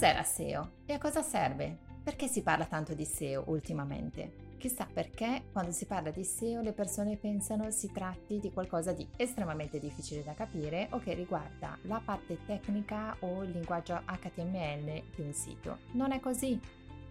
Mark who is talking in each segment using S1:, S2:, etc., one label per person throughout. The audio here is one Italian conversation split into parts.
S1: Cos'è la SEO e a cosa serve? Perché si parla tanto di SEO ultimamente? Chissà perché quando si parla di SEO le persone pensano si tratti di qualcosa di estremamente difficile da capire o che riguarda la parte tecnica o il linguaggio HTML di un sito. Non è così.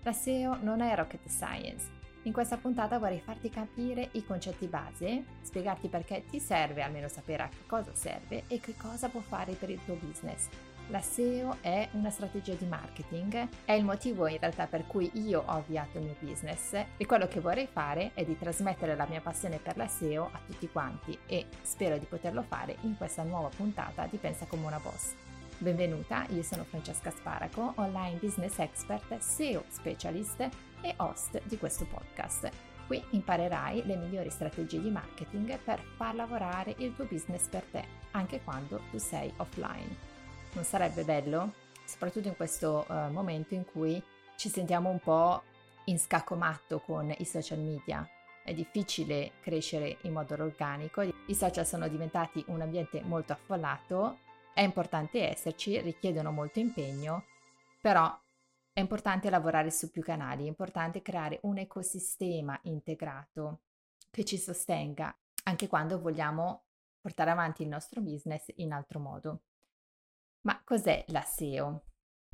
S1: La SEO non è rocket science. In questa puntata vorrei farti capire i concetti base, spiegarti perché ti serve almeno sapere a che cosa serve e che cosa può fare per il tuo business la SEO è una strategia di marketing, è il motivo in realtà per cui io ho avviato il mio business e quello che vorrei fare è di trasmettere la mia passione per la SEO a tutti quanti e spero di poterlo fare in questa nuova puntata di Pensa come una boss. Benvenuta, io sono Francesca Sparaco, online business expert, SEO specialist e host di questo podcast. Qui imparerai le migliori strategie di marketing per far lavorare il tuo business per te, anche quando tu sei offline. Non sarebbe bello? Soprattutto in questo uh, momento in cui ci sentiamo un po' in scacco matto con i social media. È difficile crescere in modo organico, i social sono diventati un ambiente molto affollato, è importante esserci, richiedono molto impegno, però è importante lavorare su più canali, è importante creare un ecosistema integrato che ci sostenga anche quando vogliamo portare avanti il nostro business in altro modo. Ma cos'è la SEO?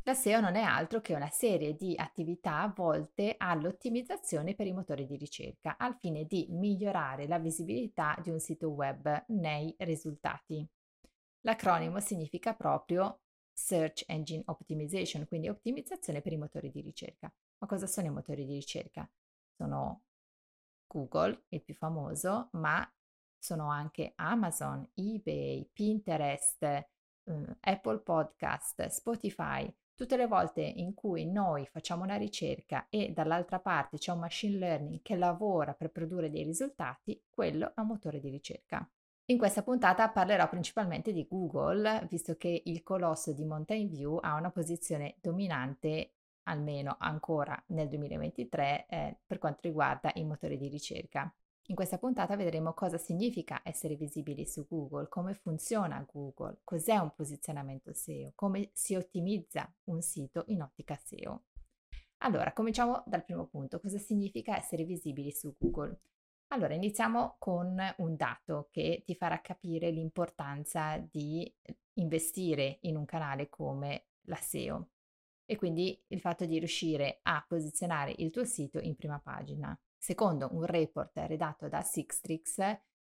S1: La SEO non è altro che una serie di attività volte all'ottimizzazione per i motori di ricerca, al fine di migliorare la visibilità di un sito web nei risultati. L'acronimo significa proprio Search Engine Optimization, quindi ottimizzazione per i motori di ricerca. Ma cosa sono i motori di ricerca? Sono Google, il più famoso, ma sono anche Amazon, eBay, Pinterest, Apple Podcast, Spotify, tutte le volte in cui noi facciamo una ricerca e dall'altra parte c'è un machine learning che lavora per produrre dei risultati, quello è un motore di ricerca. In questa puntata parlerò principalmente di Google, visto che il colosso di Mountain View ha una posizione dominante, almeno ancora nel 2023, eh, per quanto riguarda i motori di ricerca. In questa puntata vedremo cosa significa essere visibili su Google, come funziona Google, cos'è un posizionamento SEO, come si ottimizza un sito in ottica SEO. Allora, cominciamo dal primo punto, cosa significa essere visibili su Google? Allora, iniziamo con un dato che ti farà capire l'importanza di investire in un canale come la SEO e quindi il fatto di riuscire a posizionare il tuo sito in prima pagina. Secondo un report redatto da Sixtrix,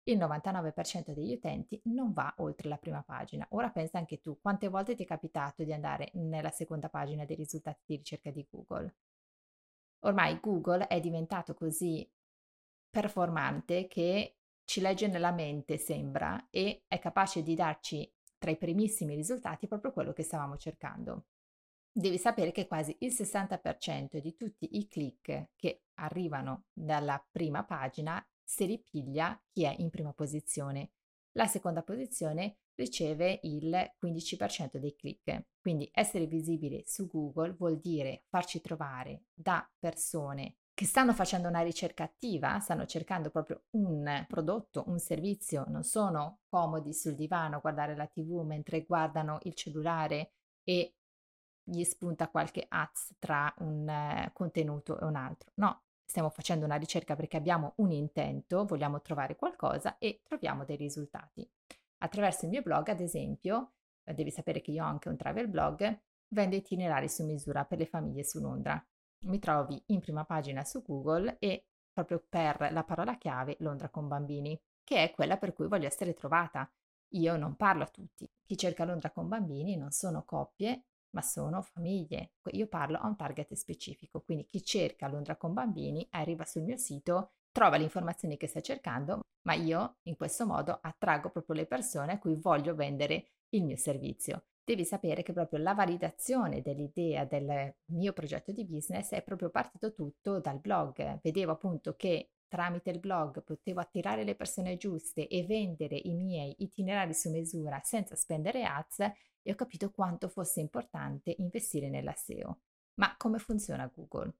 S1: il 99% degli utenti non va oltre la prima pagina. Ora pensa anche tu, quante volte ti è capitato di andare nella seconda pagina dei risultati di ricerca di Google? Ormai Google è diventato così performante che ci legge nella mente, sembra, e è capace di darci tra i primissimi risultati proprio quello che stavamo cercando devi sapere che quasi il 60% di tutti i click che arrivano dalla prima pagina si ripiglia chi è in prima posizione. La seconda posizione riceve il 15% dei click. Quindi essere visibile su Google vuol dire farci trovare da persone che stanno facendo una ricerca attiva, stanno cercando proprio un prodotto, un servizio, non sono comodi sul divano a guardare la TV mentre guardano il cellulare e gli spunta qualche ads tra un eh, contenuto e un altro. No, stiamo facendo una ricerca perché abbiamo un intento, vogliamo trovare qualcosa e troviamo dei risultati. Attraverso il mio blog, ad esempio, eh, devi sapere che io ho anche un travel blog, vendo itinerari su misura per le famiglie su Londra. Mi trovi in prima pagina su Google e proprio per la parola chiave Londra con bambini, che è quella per cui voglio essere trovata. Io non parlo a tutti. Chi cerca Londra con bambini non sono coppie, ma sono famiglie. Io parlo a un target specifico, quindi chi cerca Londra con bambini arriva sul mio sito, trova le informazioni che sta cercando, ma io in questo modo attraggo proprio le persone a cui voglio vendere il mio servizio. Devi sapere che proprio la validazione dell'idea del mio progetto di business è proprio partito tutto dal blog. Vedevo appunto che tramite il blog potevo attirare le persone giuste e vendere i miei itinerari su misura senza spendere ads e ho capito quanto fosse importante investire nella SEO. Ma come funziona Google?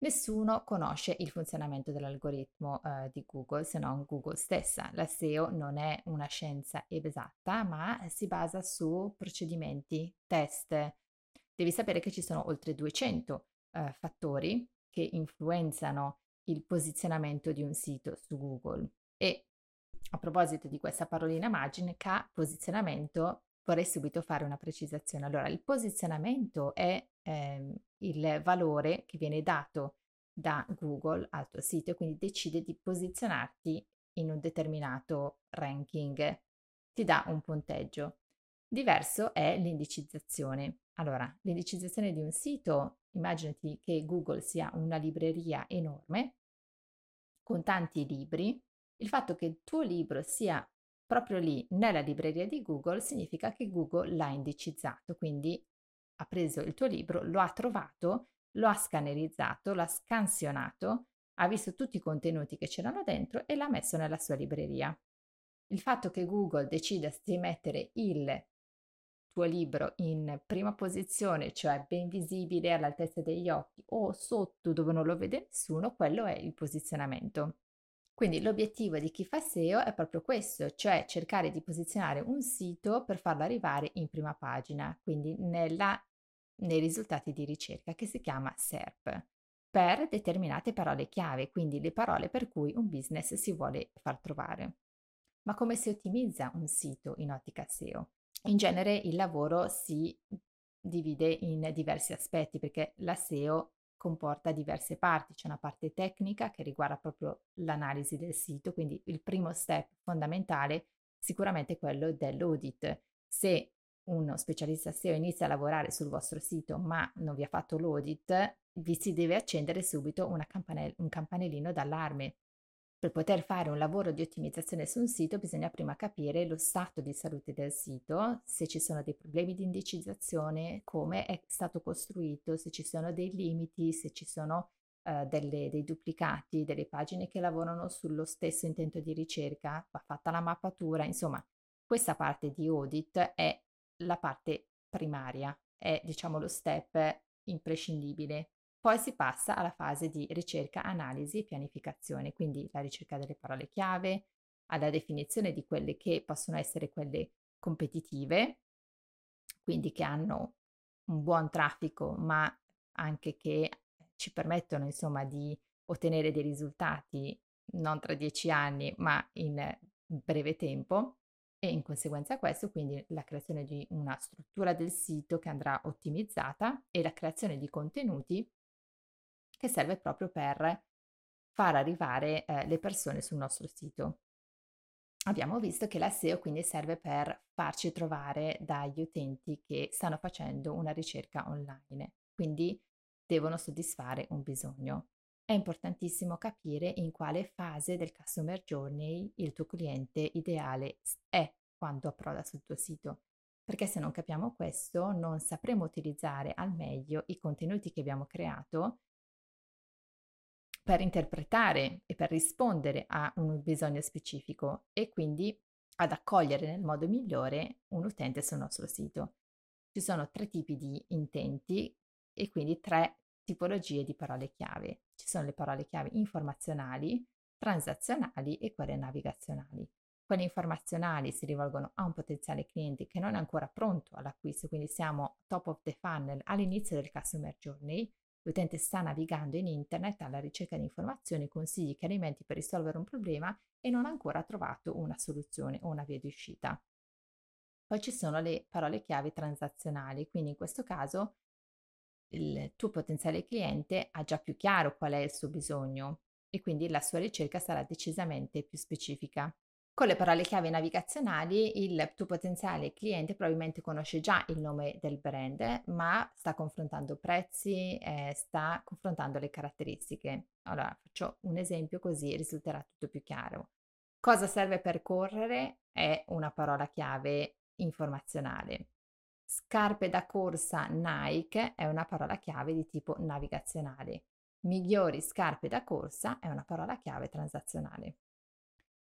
S1: Nessuno conosce il funzionamento dell'algoritmo eh, di Google se non Google stessa. La SEO non è una scienza esatta, ma si basa su procedimenti, test, devi sapere che ci sono oltre 200 eh, fattori che influenzano il posizionamento di un sito su Google. E a proposito di questa parolina magica, posizionamento, vorrei subito fare una precisazione. Allora, il posizionamento è ehm, il valore che viene dato da Google al tuo sito quindi decide di posizionarti in un determinato ranking, ti dà un punteggio. Diverso è l'indicizzazione. Allora, l'indicizzazione di un sito, immaginati che Google sia una libreria enorme con tanti libri. Il fatto che il tuo libro sia proprio lì nella libreria di Google significa che Google l'ha indicizzato, quindi ha preso il tuo libro, lo ha trovato, lo ha scannerizzato, l'ha scansionato, ha visto tutti i contenuti che c'erano dentro e l'ha messo nella sua libreria. Il fatto che Google decida di mettere il tuo libro in prima posizione, cioè ben visibile all'altezza degli occhi o sotto dove non lo vede nessuno, quello è il posizionamento. Quindi l'obiettivo di chi fa SEO è proprio questo, cioè cercare di posizionare un sito per farlo arrivare in prima pagina, quindi nella, nei risultati di ricerca che si chiama SERP, per determinate parole chiave, quindi le parole per cui un business si vuole far trovare. Ma come si ottimizza un sito in ottica SEO? In genere il lavoro si divide in diversi aspetti perché la SEO comporta diverse parti, c'è una parte tecnica che riguarda proprio l'analisi del sito, quindi il primo step fondamentale sicuramente è quello dell'audit. Se uno specialista SEO inizia a lavorare sul vostro sito ma non vi ha fatto l'audit, vi si deve accendere subito campanell- un campanellino d'allarme per poter fare un lavoro di ottimizzazione su un sito bisogna prima capire lo stato di salute del sito, se ci sono dei problemi di indicizzazione, come è stato costruito, se ci sono dei limiti, se ci sono uh, delle, dei duplicati, delle pagine che lavorano sullo stesso intento di ricerca, va fatta la mappatura, insomma questa parte di audit è la parte primaria, è diciamo lo step imprescindibile poi si passa alla fase di ricerca, analisi e pianificazione, quindi la ricerca delle parole chiave, alla definizione di quelle che possono essere quelle competitive, quindi che hanno un buon traffico, ma anche che ci permettono insomma di ottenere dei risultati non tra dieci anni, ma in breve tempo. E in conseguenza a questo, quindi la creazione di una struttura del sito che andrà ottimizzata e la creazione di contenuti che serve proprio per far arrivare eh, le persone sul nostro sito. Abbiamo visto che la SEO quindi serve per farci trovare dagli utenti che stanno facendo una ricerca online, quindi devono soddisfare un bisogno. È importantissimo capire in quale fase del customer journey il tuo cliente ideale è quando approda sul tuo sito, perché se non capiamo questo non sapremo utilizzare al meglio i contenuti che abbiamo creato per interpretare e per rispondere a un bisogno specifico e quindi ad accogliere nel modo migliore un utente sul nostro sito. Ci sono tre tipi di intenti e quindi tre tipologie di parole chiave. Ci sono le parole chiave informazionali, transazionali e quelle navigazionali. Quelle informazionali si rivolgono a un potenziale cliente che non è ancora pronto all'acquisto, quindi siamo top of the funnel all'inizio del customer journey L'utente sta navigando in internet alla ricerca di informazioni, consigli, chiarimenti per risolvere un problema e non ha ancora trovato una soluzione o una via di uscita. Poi ci sono le parole chiave transazionali, quindi in questo caso il tuo potenziale cliente ha già più chiaro qual è il suo bisogno e quindi la sua ricerca sarà decisamente più specifica. Con le parole chiave navigazionali il tuo potenziale cliente probabilmente conosce già il nome del brand, ma sta confrontando prezzi, eh, sta confrontando le caratteristiche. Allora faccio un esempio così risulterà tutto più chiaro. Cosa serve per correre è una parola chiave informazionale. Scarpe da corsa Nike è una parola chiave di tipo navigazionale. Migliori scarpe da corsa è una parola chiave transazionale.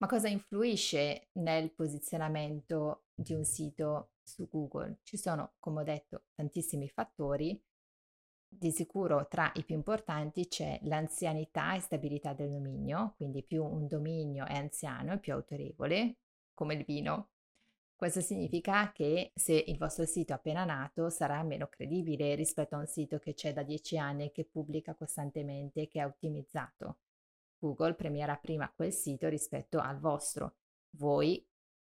S1: Ma cosa influisce nel posizionamento di un sito su Google? Ci sono, come ho detto, tantissimi fattori. Di sicuro tra i più importanti c'è l'anzianità e stabilità del dominio, quindi più un dominio è anziano e più autorevole, come il vino, Questo significa che se il vostro sito è appena nato sarà meno credibile rispetto a un sito che c'è da 10 anni e che pubblica costantemente che è ottimizzato. Google premierà prima quel sito rispetto al vostro. Voi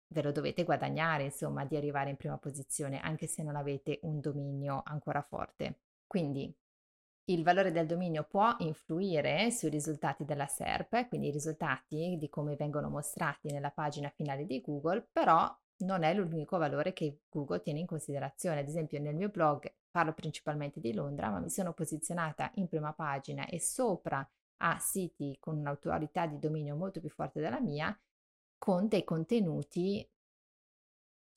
S1: ve lo dovete guadagnare, insomma, di arrivare in prima posizione, anche se non avete un dominio ancora forte. Quindi il valore del dominio può influire sui risultati della SERP, quindi i risultati di come vengono mostrati nella pagina finale di Google, però non è l'unico valore che Google tiene in considerazione. Ad esempio nel mio blog parlo principalmente di Londra, ma mi sono posizionata in prima pagina e sopra a siti con un'autorità di dominio molto più forte della mia, con dei contenuti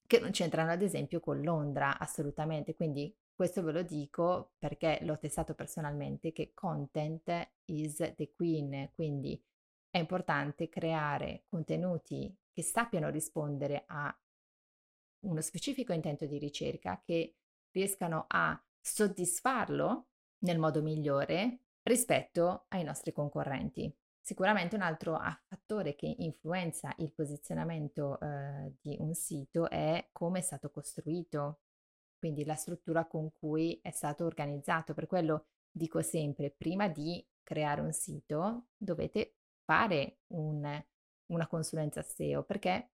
S1: che non c'entrano ad esempio con Londra assolutamente. Quindi questo ve lo dico perché l'ho testato personalmente che content is the queen, quindi è importante creare contenuti che sappiano rispondere a uno specifico intento di ricerca, che riescano a soddisfarlo nel modo migliore rispetto ai nostri concorrenti. Sicuramente un altro fattore che influenza il posizionamento eh, di un sito è come è stato costruito, quindi la struttura con cui è stato organizzato. Per quello dico sempre, prima di creare un sito dovete fare un, una consulenza SEO perché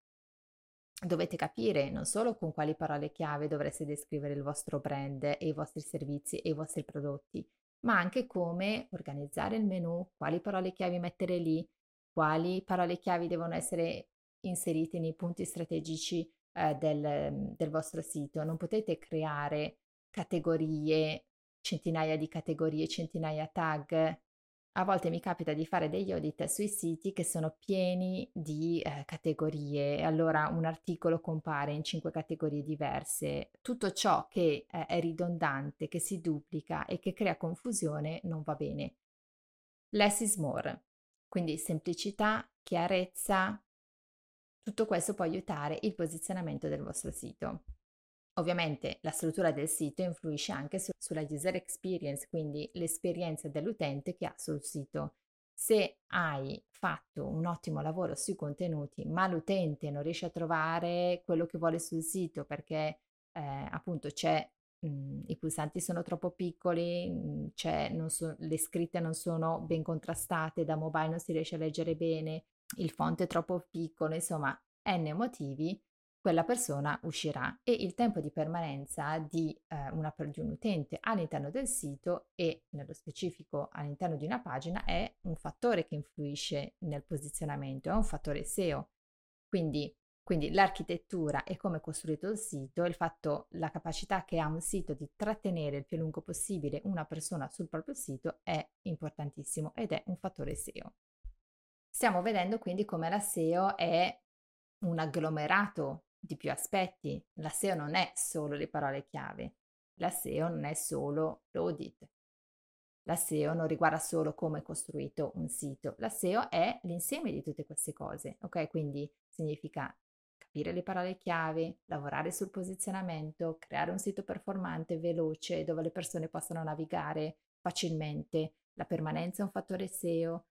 S1: dovete capire non solo con quali parole chiave dovreste descrivere il vostro brand e i vostri servizi e i vostri prodotti, ma anche come organizzare il menu, quali parole chiavi mettere lì, quali parole chiavi devono essere inserite nei punti strategici eh, del, del vostro sito. Non potete creare categorie, centinaia di categorie, centinaia tag a volte mi capita di fare degli audit sui siti che sono pieni di eh, categorie, allora un articolo compare in cinque categorie diverse. Tutto ciò che eh, è ridondante, che si duplica e che crea confusione non va bene. Less is more, quindi semplicità, chiarezza, tutto questo può aiutare il posizionamento del vostro sito. Ovviamente la struttura del sito influisce anche su, sulla user experience, quindi l'esperienza dell'utente che ha sul sito. Se hai fatto un ottimo lavoro sui contenuti, ma l'utente non riesce a trovare quello che vuole sul sito perché eh, appunto c'è mh, i pulsanti sono troppo piccoli, mh, so, le scritte non sono ben contrastate, da mobile non si riesce a leggere bene, il font è troppo piccolo, insomma, n motivi, quella persona uscirà e il tempo di permanenza di, eh, una, di un utente all'interno del sito e nello specifico all'interno di una pagina è un fattore che influisce nel posizionamento, è un fattore SEO. Quindi, quindi l'architettura e come è costruito il sito, il fatto, la capacità che ha un sito di trattenere il più lungo possibile una persona sul proprio sito è importantissimo ed è un fattore SEO. Stiamo vedendo quindi come la SEO è un agglomerato di più aspetti. La SEO non è solo le parole chiave, la SEO non è solo l'audit. La SEO non riguarda solo come è costruito un sito, la SEO è l'insieme di tutte queste cose, ok? Quindi significa capire le parole chiave, lavorare sul posizionamento, creare un sito performante, veloce, dove le persone possano navigare facilmente. La permanenza è un fattore SEO,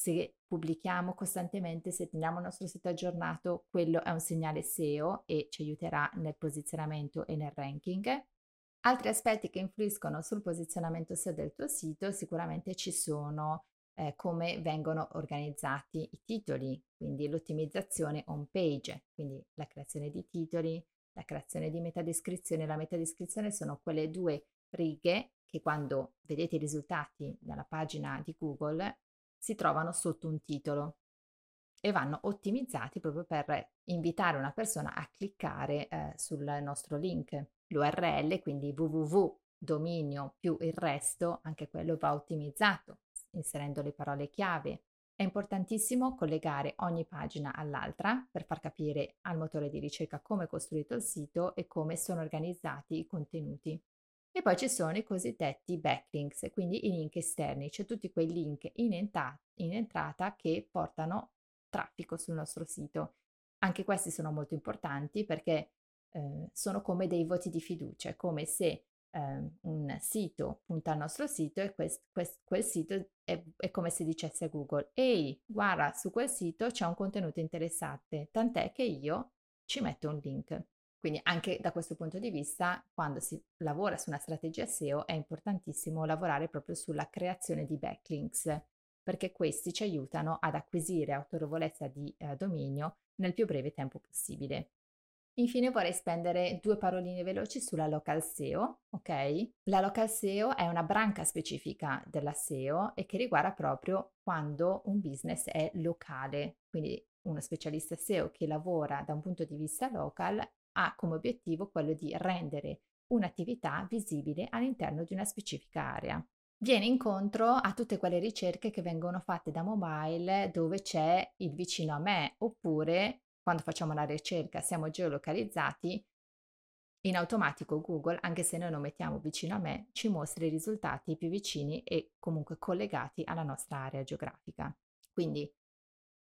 S1: se pubblichiamo costantemente, se teniamo il nostro sito aggiornato, quello è un segnale SEO e ci aiuterà nel posizionamento e nel ranking. Altri aspetti che influiscono sul posizionamento SEO del tuo sito sicuramente ci sono eh, come vengono organizzati i titoli, quindi l'ottimizzazione home page, quindi la creazione di titoli, la creazione di metadescrizione. La metadescrizione sono quelle due righe che quando vedete i risultati dalla pagina di Google si trovano sotto un titolo e vanno ottimizzati proprio per invitare una persona a cliccare eh, sul nostro link. L'URL, quindi www dominio più il resto, anche quello va ottimizzato inserendo le parole chiave. È importantissimo collegare ogni pagina all'altra per far capire al motore di ricerca come è costruito il sito e come sono organizzati i contenuti. E poi ci sono i cosiddetti backlinks, quindi i link esterni, cioè tutti quei link in, enta- in entrata che portano traffico sul nostro sito. Anche questi sono molto importanti perché eh, sono come dei voti di fiducia, come se eh, un sito punta al nostro sito e quest, quest, quel sito è, è, come se dicesse a Google, ehi, guarda, su quel sito c'è un contenuto interessante, tant'è che io ci metto un link. Quindi anche da questo punto di vista, quando si lavora su una strategia SEO, è importantissimo lavorare proprio sulla creazione di backlinks, perché questi ci aiutano ad acquisire autorevolezza di eh, dominio nel più breve tempo possibile. Infine vorrei spendere due paroline veloci sulla local SEO, ok? La local SEO è una branca specifica della SEO e che riguarda proprio quando un business è locale, quindi uno specialista SEO che lavora da un punto di vista local ha come obiettivo quello di rendere un'attività visibile all'interno di una specifica area. Viene incontro a tutte quelle ricerche che vengono fatte da mobile dove c'è il vicino a me oppure quando facciamo la ricerca siamo geolocalizzati, in automatico Google, anche se noi non mettiamo vicino a me, ci mostra i risultati più vicini e comunque collegati alla nostra area geografica. Quindi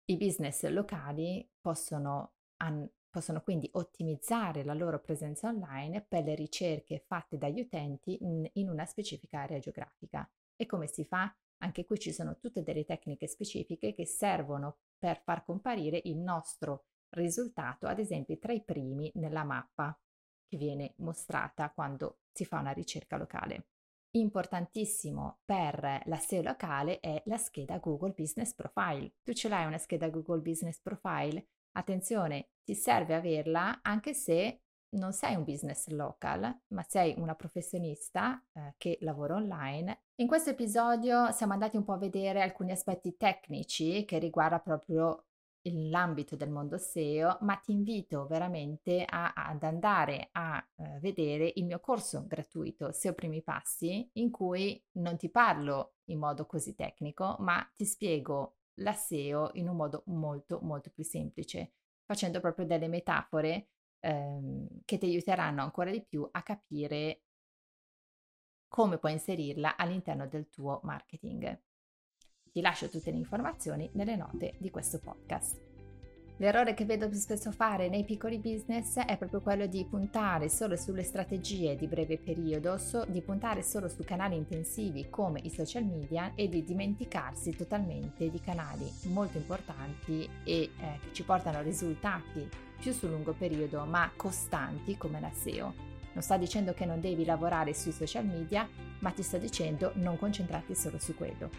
S1: i business locali possono, an- possono quindi ottimizzare la loro presenza online per le ricerche fatte dagli utenti in, una specifica area geografica. E come si fa? Anche qui ci sono tutte delle tecniche specifiche che servono per far comparire il nostro risultato, ad esempio, tra i primi nella mappa che viene mostrata quando si fa una ricerca locale. Importantissimo per la SEO locale è la scheda Google Business Profile. Tu ce l'hai una scheda Google Business Profile? Attenzione, ti serve averla anche se non sei un business local, ma sei una professionista eh, che lavora online. In questo episodio siamo andati un po' a vedere alcuni aspetti tecnici che riguarda proprio l'ambito del mondo SEO, ma ti invito veramente a, ad andare a uh, vedere il mio corso gratuito SEO Primi Passi, in cui non ti parlo in modo così tecnico, ma ti spiego la SEO in un modo molto molto più semplice, facendo proprio delle metafore ehm, che ti aiuteranno ancora di più a capire come puoi inserirla all'interno del tuo marketing. Ti lascio tutte le informazioni nelle note di questo podcast. L'errore che vedo più spesso fare nei piccoli business è proprio quello di puntare solo sulle strategie di breve periodo, so, di puntare solo su canali intensivi come i social media e di dimenticarsi totalmente di canali molto importanti e eh, che ci portano a risultati più sul lungo periodo ma costanti come la SEO. Non sto dicendo che non devi lavorare sui social media, ma ti sto dicendo non concentrarti solo su quello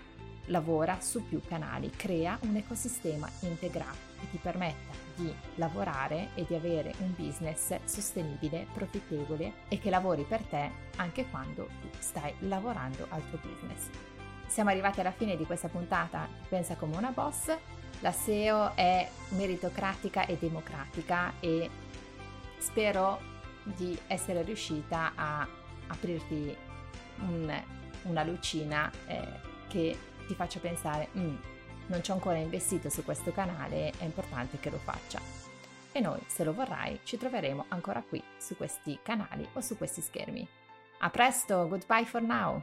S1: lavora su più canali, crea un ecosistema integrato che ti permetta di lavorare e di avere un business sostenibile, profittevole e che lavori per te anche quando tu stai lavorando al tuo business. Siamo arrivati alla fine di questa puntata Pensa come una boss. La SEO è meritocratica e democratica e spero di essere riuscita a aprirti un, una lucina eh, che ti faccia pensare, mm, non ci ho ancora investito su questo canale, è importante che lo faccia. E noi, se lo vorrai, ci troveremo ancora qui su questi canali o su questi schermi. A presto, goodbye for now!